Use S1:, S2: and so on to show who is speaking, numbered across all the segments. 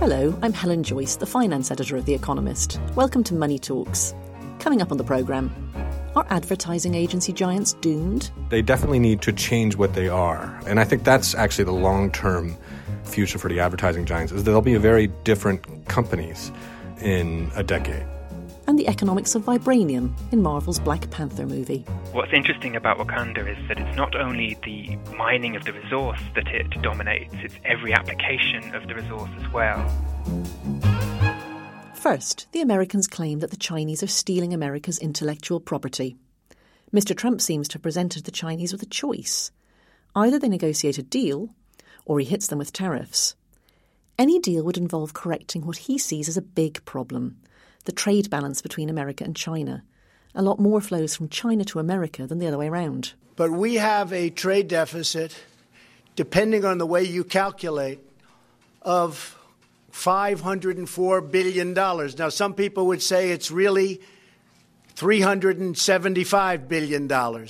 S1: Hello, I'm Helen Joyce, the finance editor of The Economist. Welcome to Money Talks. Coming up on the programme, are advertising agency giants doomed?
S2: They definitely need to change what they are. And I think that's actually the long term future for the advertising giants is they'll be very different companies in a decade.
S1: And the economics of vibranium in Marvel's Black Panther movie.
S3: What's interesting about Wakanda is that it's not only the mining of the resource that it dominates, it's every application of the resource as well.
S1: First, the Americans claim that the Chinese are stealing America's intellectual property. Mr. Trump seems to have presented the Chinese with a choice. Either they negotiate a deal, or he hits them with tariffs. Any deal would involve correcting what he sees as a big problem the trade balance between America and China. A lot more flows from China to America than the other way around.
S4: But we have a trade deficit, depending on the way you calculate, of $504 billion. Now, some people would say it's really $375 billion.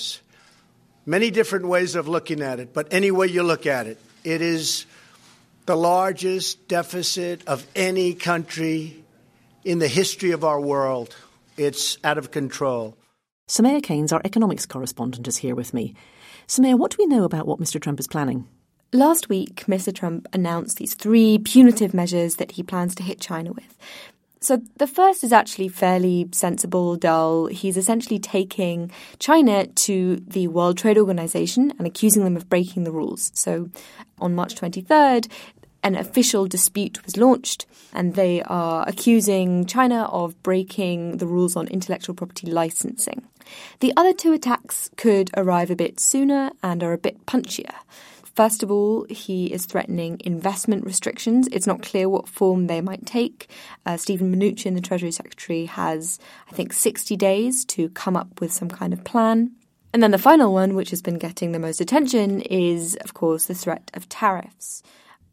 S4: Many different ways of looking at it, but any way you look at it, it is the largest deficit of any country in the history of our world. It's out of control.
S1: Soumaya Keynes, our economics correspondent, is here with me. Soumaya, what do we know about what Mr. Trump is planning?
S5: Last week, Mr. Trump announced these three punitive measures that he plans to hit China with. So the first is actually fairly sensible, dull. He's essentially taking China to the World Trade Organization and accusing them of breaking the rules. So on March 23rd, an official dispute was launched, and they are accusing China of breaking the rules on intellectual property licensing. The other two attacks could arrive a bit sooner and are a bit punchier. First of all, he is threatening investment restrictions. It's not clear what form they might take. Uh, Steven Mnuchin, the Treasury Secretary, has, I think, 60 days to come up with some kind of plan. And then the final one, which has been getting the most attention, is, of course, the threat of tariffs.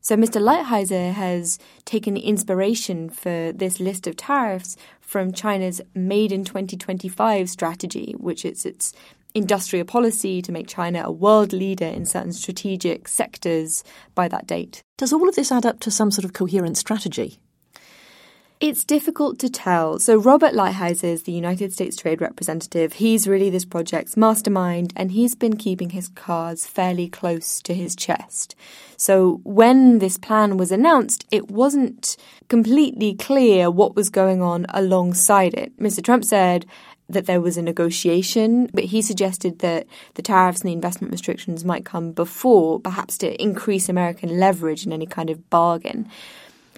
S5: So Mr. Lighthizer has taken inspiration for this list of tariffs from China's Made in 2025 strategy, which is its industrial policy to make China a world leader in certain strategic sectors by that date.
S1: Does all of this add up to some sort of coherent strategy?
S5: It's difficult to tell. So, Robert Lighthizer is the United States Trade Representative. He's really this project's mastermind, and he's been keeping his cards fairly close to his chest. So, when this plan was announced, it wasn't completely clear what was going on alongside it. Mr. Trump said, that there was a negotiation, but he suggested that the tariffs and the investment restrictions might come before, perhaps to increase American leverage in any kind of bargain.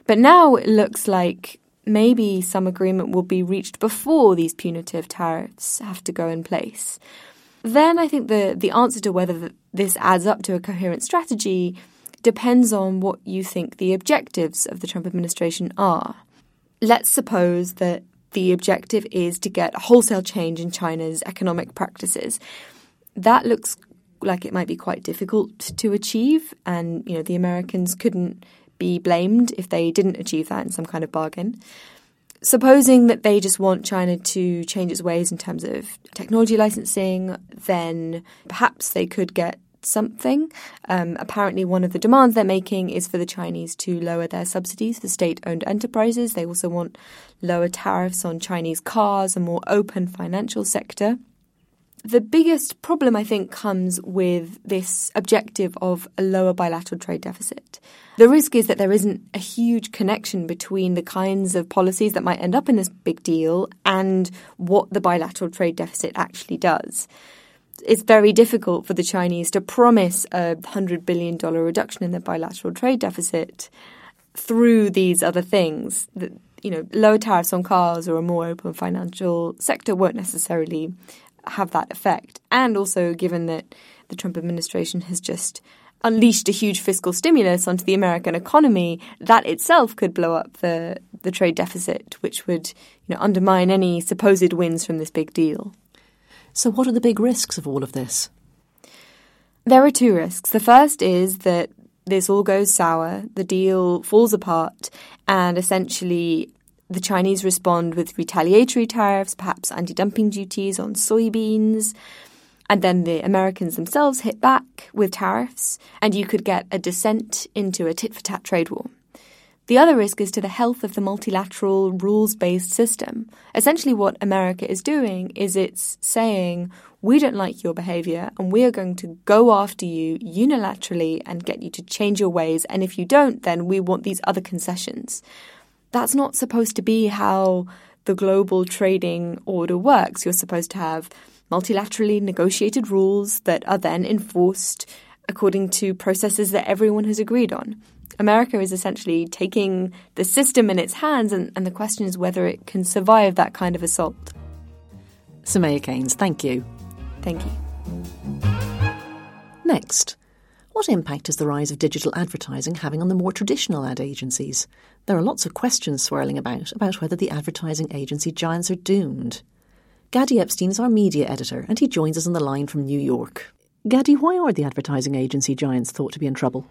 S5: But now it looks like maybe some agreement will be reached before these punitive tariffs have to go in place. Then I think the, the answer to whether this adds up to a coherent strategy depends on what you think the objectives of the Trump administration are. Let's suppose that the objective is to get a wholesale change in China's economic practices. That looks like it might be quite difficult to achieve, and you know the Americans couldn't be blamed if they didn't achieve that in some kind of bargain. Supposing that they just want China to change its ways in terms of technology licensing, then perhaps they could get something. Um, apparently, one of the demands they're making is for the Chinese to lower their subsidies for state owned enterprises. They also want lower tariffs on Chinese cars, a more open financial sector. The biggest problem, I think, comes with this objective of a lower bilateral trade deficit. The risk is that there isn't a huge connection between the kinds of policies that might end up in this big deal and what the bilateral trade deficit actually does it's very difficult for the Chinese to promise a $100 billion reduction in their bilateral trade deficit through these other things. That, you know, lower tariffs on cars or a more open financial sector won't necessarily have that effect. And also, given that the Trump administration has just unleashed a huge fiscal stimulus onto the American economy, that itself could blow up the, the trade deficit, which would you know, undermine any supposed wins from this big deal.
S1: So, what are the big risks of all of this?
S5: There are two risks. The first is that this all goes sour, the deal falls apart, and essentially the Chinese respond with retaliatory tariffs, perhaps anti dumping duties on soybeans. And then the Americans themselves hit back with tariffs, and you could get a descent into a tit for tat trade war. The other risk is to the health of the multilateral rules based system. Essentially, what America is doing is it's saying, we don't like your behavior and we are going to go after you unilaterally and get you to change your ways. And if you don't, then we want these other concessions. That's not supposed to be how the global trading order works. You're supposed to have multilaterally negotiated rules that are then enforced according to processes that everyone has agreed on. America is essentially taking the system in its hands, and, and the question is whether it can survive that kind of assault.
S1: Soumaya Keynes, thank you.
S5: Thank you.
S1: Next, what impact is the rise of digital advertising having on the more traditional ad agencies? There are lots of questions swirling about about whether the advertising agency giants are doomed. Gady Epstein is our media editor, and he joins us on the line from New York. Gady, why are the advertising agency giants thought to be in trouble?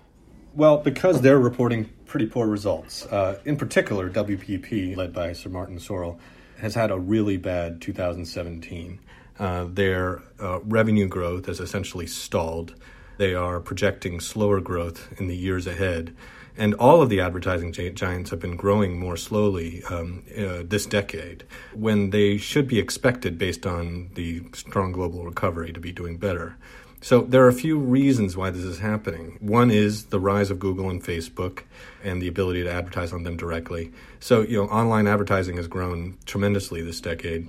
S2: Well, because they're reporting pretty poor results. Uh, in particular, WPP, led by Sir Martin Sorrell, has had a really bad 2017. Uh, their uh, revenue growth has essentially stalled. They are projecting slower growth in the years ahead. And all of the advertising giants have been growing more slowly um, uh, this decade when they should be expected, based on the strong global recovery, to be doing better. So there are a few reasons why this is happening. One is the rise of Google and Facebook and the ability to advertise on them directly. So, you know, online advertising has grown tremendously this decade.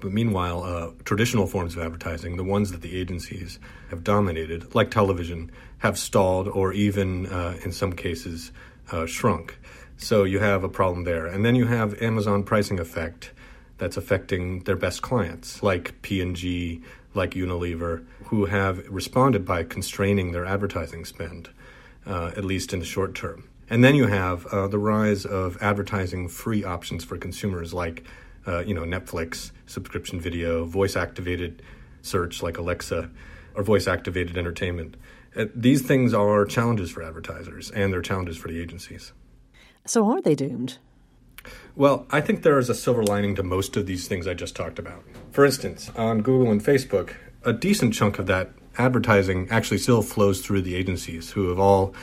S2: But meanwhile, uh, traditional forms of advertising, the ones that the agencies have dominated, like television, have stalled or even, uh, in some cases, uh, shrunk. So you have a problem there. And then you have Amazon pricing effect that's affecting their best clients, like P&G, like Unilever, who have responded by constraining their advertising spend, uh, at least in the short term. And then you have uh, the rise of advertising free options for consumers like, uh, you know, Netflix, subscription video, voice activated search like Alexa, or voice activated entertainment. Uh, these things are challenges for advertisers and they're challenges for the agencies.
S1: So are they doomed?
S2: Well, I think there is a silver lining to most of these things I just talked about. For instance, on Google and Facebook, a decent chunk of that advertising actually still flows through the agencies who have all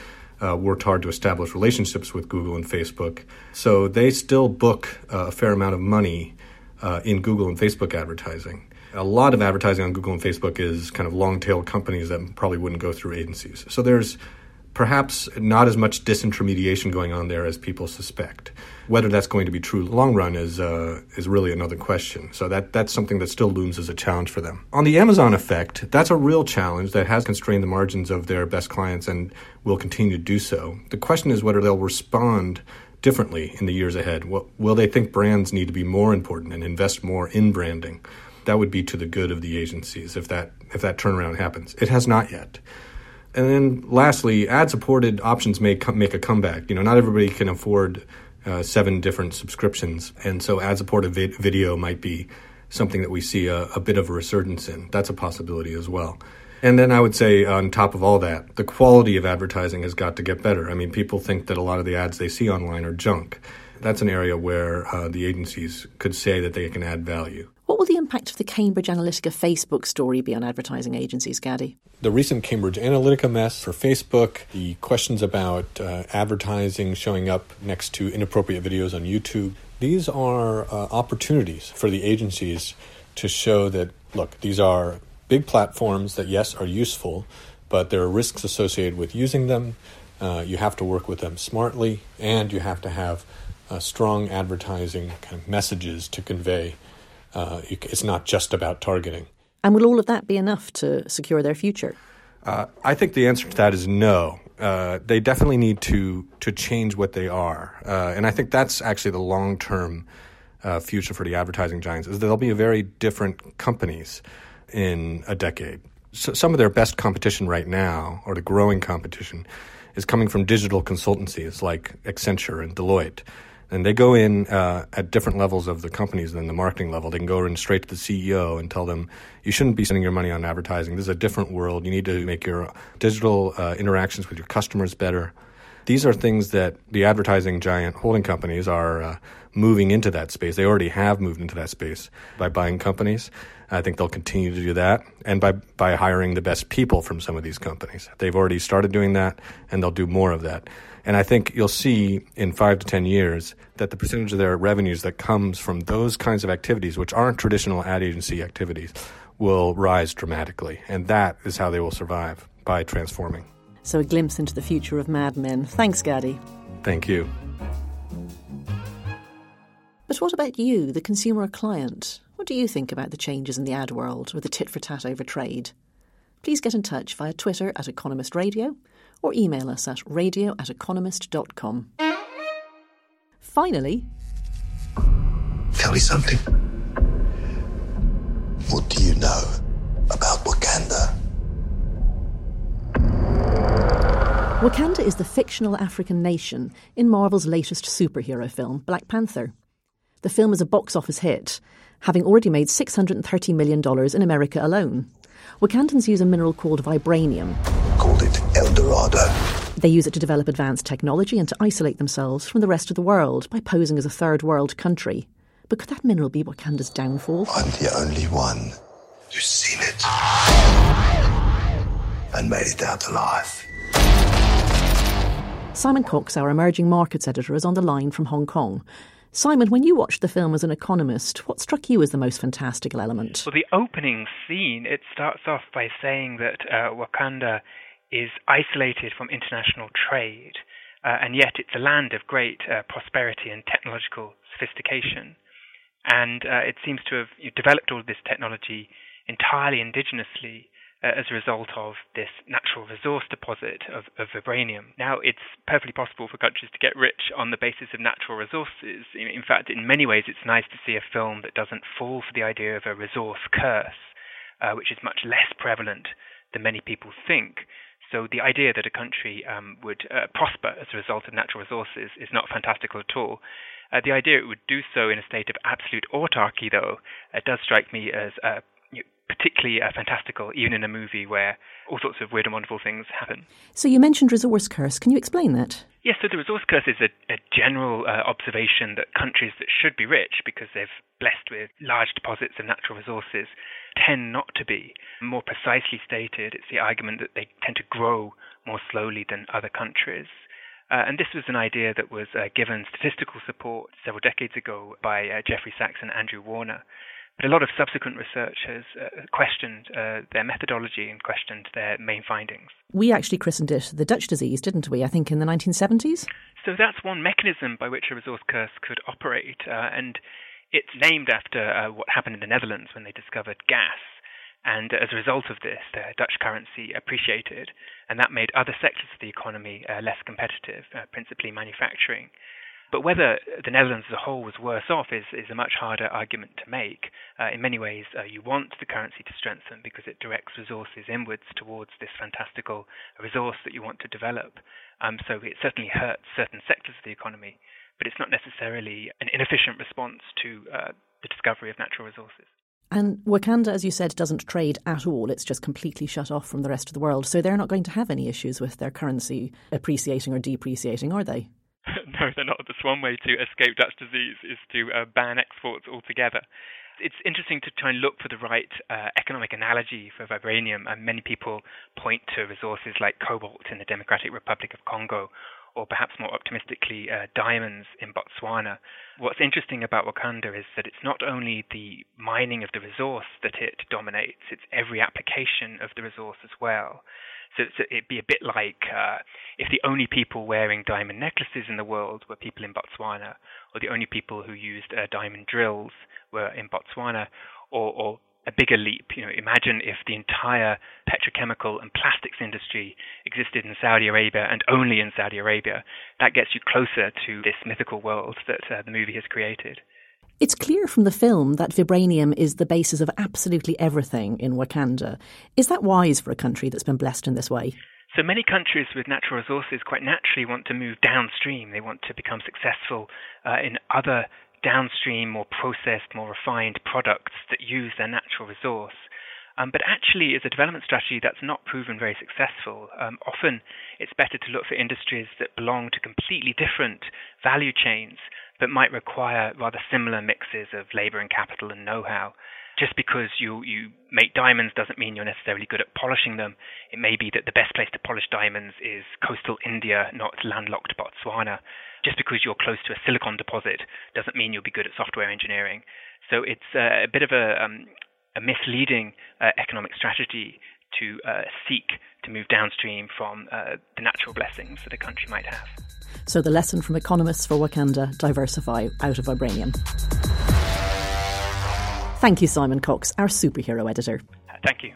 S2: uh, worked hard to establish relationships with Google and Facebook. So they still book uh, a fair amount of money uh, in Google and Facebook advertising. A lot of advertising on Google and Facebook is kind of long tail companies that probably wouldn't go through agencies. So there's perhaps not as much disintermediation going on there as people suspect. Whether that's going to be true long run is uh, is really another question. So that that's something that still looms as a challenge for them. On the Amazon effect, that's a real challenge that has constrained the margins of their best clients and will continue to do so. The question is whether they'll respond differently in the years ahead. Will they think brands need to be more important and invest more in branding? That would be to the good of the agencies if that if that turnaround happens. It has not yet. And then lastly, ad-supported options may come, make a comeback. You know, not everybody can afford uh, seven different subscriptions, and so ad-supported vi- video might be something that we see a, a, bit of a resurgence in. That's a possibility as well. And then I would say, on top of all that, the quality of advertising has got to get better. I mean, people think that a lot of the ads they see online are junk. That's an area where uh, the agencies could say that they can add value.
S1: What will the impact of the Cambridge Analytica Facebook story be on advertising agencies, Gady?
S2: The recent Cambridge Analytica mess for Facebook, the questions about uh, advertising showing up next to inappropriate videos on YouTube, these are uh, opportunities for the agencies to show that, look, these are big platforms that, yes, are useful, but there are risks associated with using them. Uh, you have to work with them smartly, and you have to have uh, strong advertising kind of messages to convey uh, it's not just about targeting.
S1: And will all of that be enough to secure their future?
S2: Uh, I think the answer to that is no. Uh, they definitely need to to change what they are, uh, and I think that's actually the long term uh, future for the advertising giants. Is they'll be very different companies in a decade. So some of their best competition right now, or the growing competition, is coming from digital consultancies like Accenture and Deloitte. And they go in uh, at different levels of the companies than the marketing level. They can go in straight to the CEO and tell them, you shouldn't be spending your money on advertising. This is a different world. You need to make your digital uh, interactions with your customers better. These are things that the advertising giant holding companies are uh, moving into that space. They already have moved into that space by buying companies. I think they'll continue to do that, and by by hiring the best people from some of these companies. They've already started doing that, and they'll do more of that. And I think you'll see in five to ten years that the percentage of their revenues that comes from those kinds of activities, which aren't traditional ad agency activities, will rise dramatically, and that is how they will survive by transforming.
S1: So, a glimpse into the future of Mad Men. Thanks, Gady.
S2: Thank you.
S1: But what about you, the consumer or client? What do you think about the changes in the ad world with the tit for tat over trade? Please get in touch via Twitter at Economist Radio or email us at radio at economist.com. Finally,
S6: tell me something. What do you know about Wakanda?
S1: Wakanda is the fictional African nation in Marvel's latest superhero film, Black Panther. The film is a box office hit, having already made $630 million in America alone. Wakandans use a mineral called vibranium.
S6: Called it El Dorado.
S1: They use it to develop advanced technology and to isolate themselves from the rest of the world by posing as a third world country. But could that mineral be Wakanda's downfall?
S6: I'm the only one who's seen it and made it out alive.
S1: Simon Cox, our emerging markets editor, is on the line from Hong Kong. Simon, when you watched the film as an economist, what struck you as the most fantastical element?
S3: Well, the opening scene, it starts off by saying that uh, Wakanda is isolated from international trade, uh, and yet it's a land of great uh, prosperity and technological sophistication. And uh, it seems to have developed all this technology entirely indigenously uh, as a result of this natural resource deposit of, of, vibranium. Now, it's perfectly possible for countries to get rich on the basis of natural resources. In, fact, in many ways, it's nice to see a film that doesn't fall for the idea of a resource curse, uh, which is much less prevalent than many people think. So the idea that a country um, would uh, prosper as a result of natural resources is not fantastical at all. Uh, the idea it would do so in a state of absolute autarky, though, uh, does strike me as uh, particularly uh, fantastical, even in a movie where all sorts of weird and wonderful things happen.
S1: So you mentioned resource curse. Can you explain that?
S3: Yes, so the resource curse is a, a general uh, observation that countries that should be rich because they're blessed with large deposits of natural resources tend not to be. More precisely stated, it's the argument that they tend to grow more slowly than other countries. Uh, and this was an idea that was uh, given statistical support several decades ago by uh, Jeffrey Sachs and Andrew Warner. But a lot of subsequent research has uh, questioned uh, their methodology and questioned their main findings.
S1: We actually christened it the Dutch disease, didn't we? I think in the 1970s?
S3: So that's one mechanism by which a resource curse could operate. Uh, and it's named after uh, what happened in the Netherlands when they discovered gas. And as a result of this, the Dutch currency appreciated, and that made other sectors of the economy uh, less competitive, uh, principally manufacturing. But whether the Netherlands as a whole was worse off is, is a much harder argument to make. Uh, in many ways, uh, you want the currency to strengthen because it directs resources inwards towards this fantastical resource that you want to develop. Um, so it certainly hurts certain sectors of the economy, but it's not necessarily an inefficient response to uh, the discovery of natural resources.
S1: And Wakanda, as you said, doesn't trade at all. It's just completely shut off from the rest of the world. So they're not going to have any issues with their currency appreciating or depreciating, are they?
S3: no, they're not. That's one way to escape Dutch disease is to uh, ban exports altogether. It's interesting to try and look for the right uh, economic analogy for vibranium, and many people point to resources like cobalt in the Democratic Republic of Congo, or perhaps more optimistically, uh, diamonds in Botswana. What's interesting about Wakanda is that it's not only the mining of the resource that it dominates, it's every application of the resource as well. So, it'd be a bit like uh, if the only people wearing diamond necklaces in the world were people in Botswana, or the only people who used uh, diamond drills were in Botswana, or, or a bigger leap. You know, imagine if the entire petrochemical and plastics industry existed in Saudi Arabia and only in Saudi Arabia. That gets you closer to this mythical world that uh, the movie has created.
S1: It's clear from the film that vibranium is the basis of absolutely everything in Wakanda. Is that wise for a country that's been blessed in this way?
S3: So many countries with natural resources quite naturally want to move downstream. They want to become successful uh, in other downstream, more processed, more refined products that use their natural resource. Um, but actually, as a development strategy, that's not proven very successful. Um, often, it's better to look for industries that belong to completely different value chains, but might require rather similar mixes of labor and capital and know-how just because you, you make diamonds doesn't mean you're necessarily good at polishing them. It may be that the best place to polish diamonds is coastal India, not landlocked Botswana. Just because you're close to a silicon deposit doesn't mean you'll be good at software engineering. So it's uh, a bit of a, um, a misleading uh, economic strategy to uh, seek to move downstream from uh, the natural blessings that a country might have.
S1: So the lesson from economists for Wakanda diversify out of vibranium. Thank you, Simon Cox, our superhero editor.
S3: Thank you.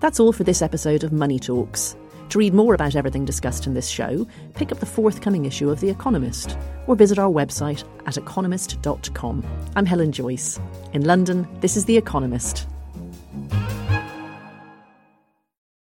S1: That's all for this episode of Money Talks. To read more about everything discussed in this show, pick up the forthcoming issue of The Economist or visit our website at economist.com. I'm Helen Joyce. In London, this is The Economist.